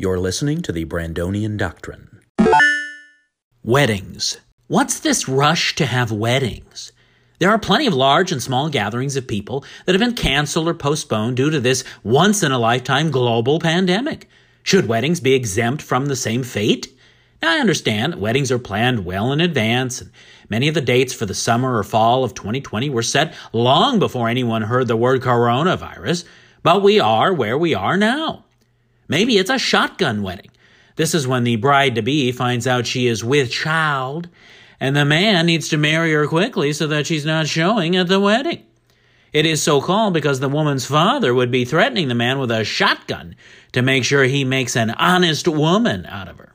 You're listening to the Brandonian Doctrine. Weddings. What's this rush to have weddings? There are plenty of large and small gatherings of people that have been canceled or postponed due to this once in a lifetime global pandemic. Should weddings be exempt from the same fate? Now, I understand weddings are planned well in advance, and many of the dates for the summer or fall of 2020 were set long before anyone heard the word coronavirus, but we are where we are now. Maybe it's a shotgun wedding. This is when the bride to be finds out she is with child, and the man needs to marry her quickly so that she's not showing at the wedding. It is so called because the woman's father would be threatening the man with a shotgun to make sure he makes an honest woman out of her.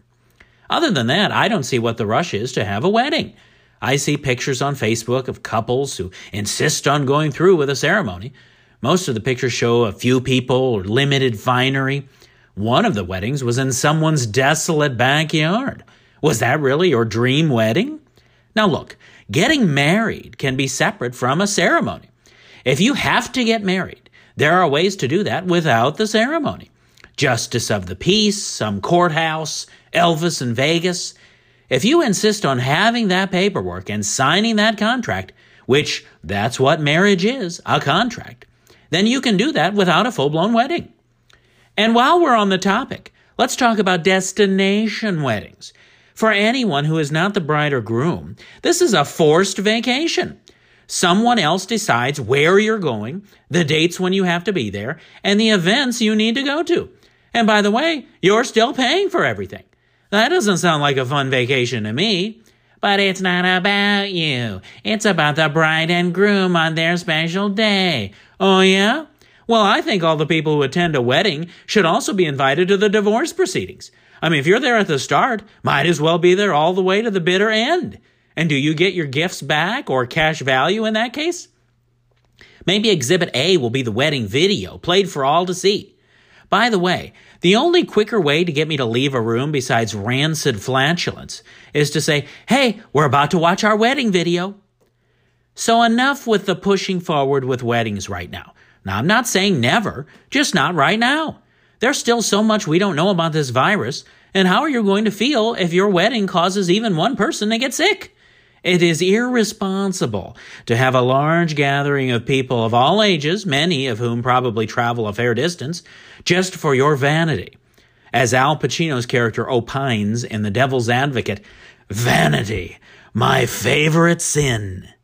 Other than that, I don't see what the rush is to have a wedding. I see pictures on Facebook of couples who insist on going through with a ceremony. Most of the pictures show a few people or limited finery. One of the weddings was in someone's desolate backyard. Was that really your dream wedding? Now look, getting married can be separate from a ceremony. If you have to get married, there are ways to do that without the ceremony. Justice of the Peace, some courthouse, Elvis in Vegas. If you insist on having that paperwork and signing that contract, which that's what marriage is, a contract, then you can do that without a full blown wedding. And while we're on the topic, let's talk about destination weddings. For anyone who is not the bride or groom, this is a forced vacation. Someone else decides where you're going, the dates when you have to be there, and the events you need to go to. And by the way, you're still paying for everything. That doesn't sound like a fun vacation to me. But it's not about you. It's about the bride and groom on their special day. Oh, yeah? Well, I think all the people who attend a wedding should also be invited to the divorce proceedings. I mean, if you're there at the start, might as well be there all the way to the bitter end. And do you get your gifts back or cash value in that case? Maybe Exhibit A will be the wedding video played for all to see. By the way, the only quicker way to get me to leave a room besides rancid flatulence is to say, hey, we're about to watch our wedding video. So enough with the pushing forward with weddings right now. Now, I'm not saying never, just not right now. There's still so much we don't know about this virus, and how are you going to feel if your wedding causes even one person to get sick? It is irresponsible to have a large gathering of people of all ages, many of whom probably travel a fair distance, just for your vanity. As Al Pacino's character opines in The Devil's Advocate, vanity, my favorite sin.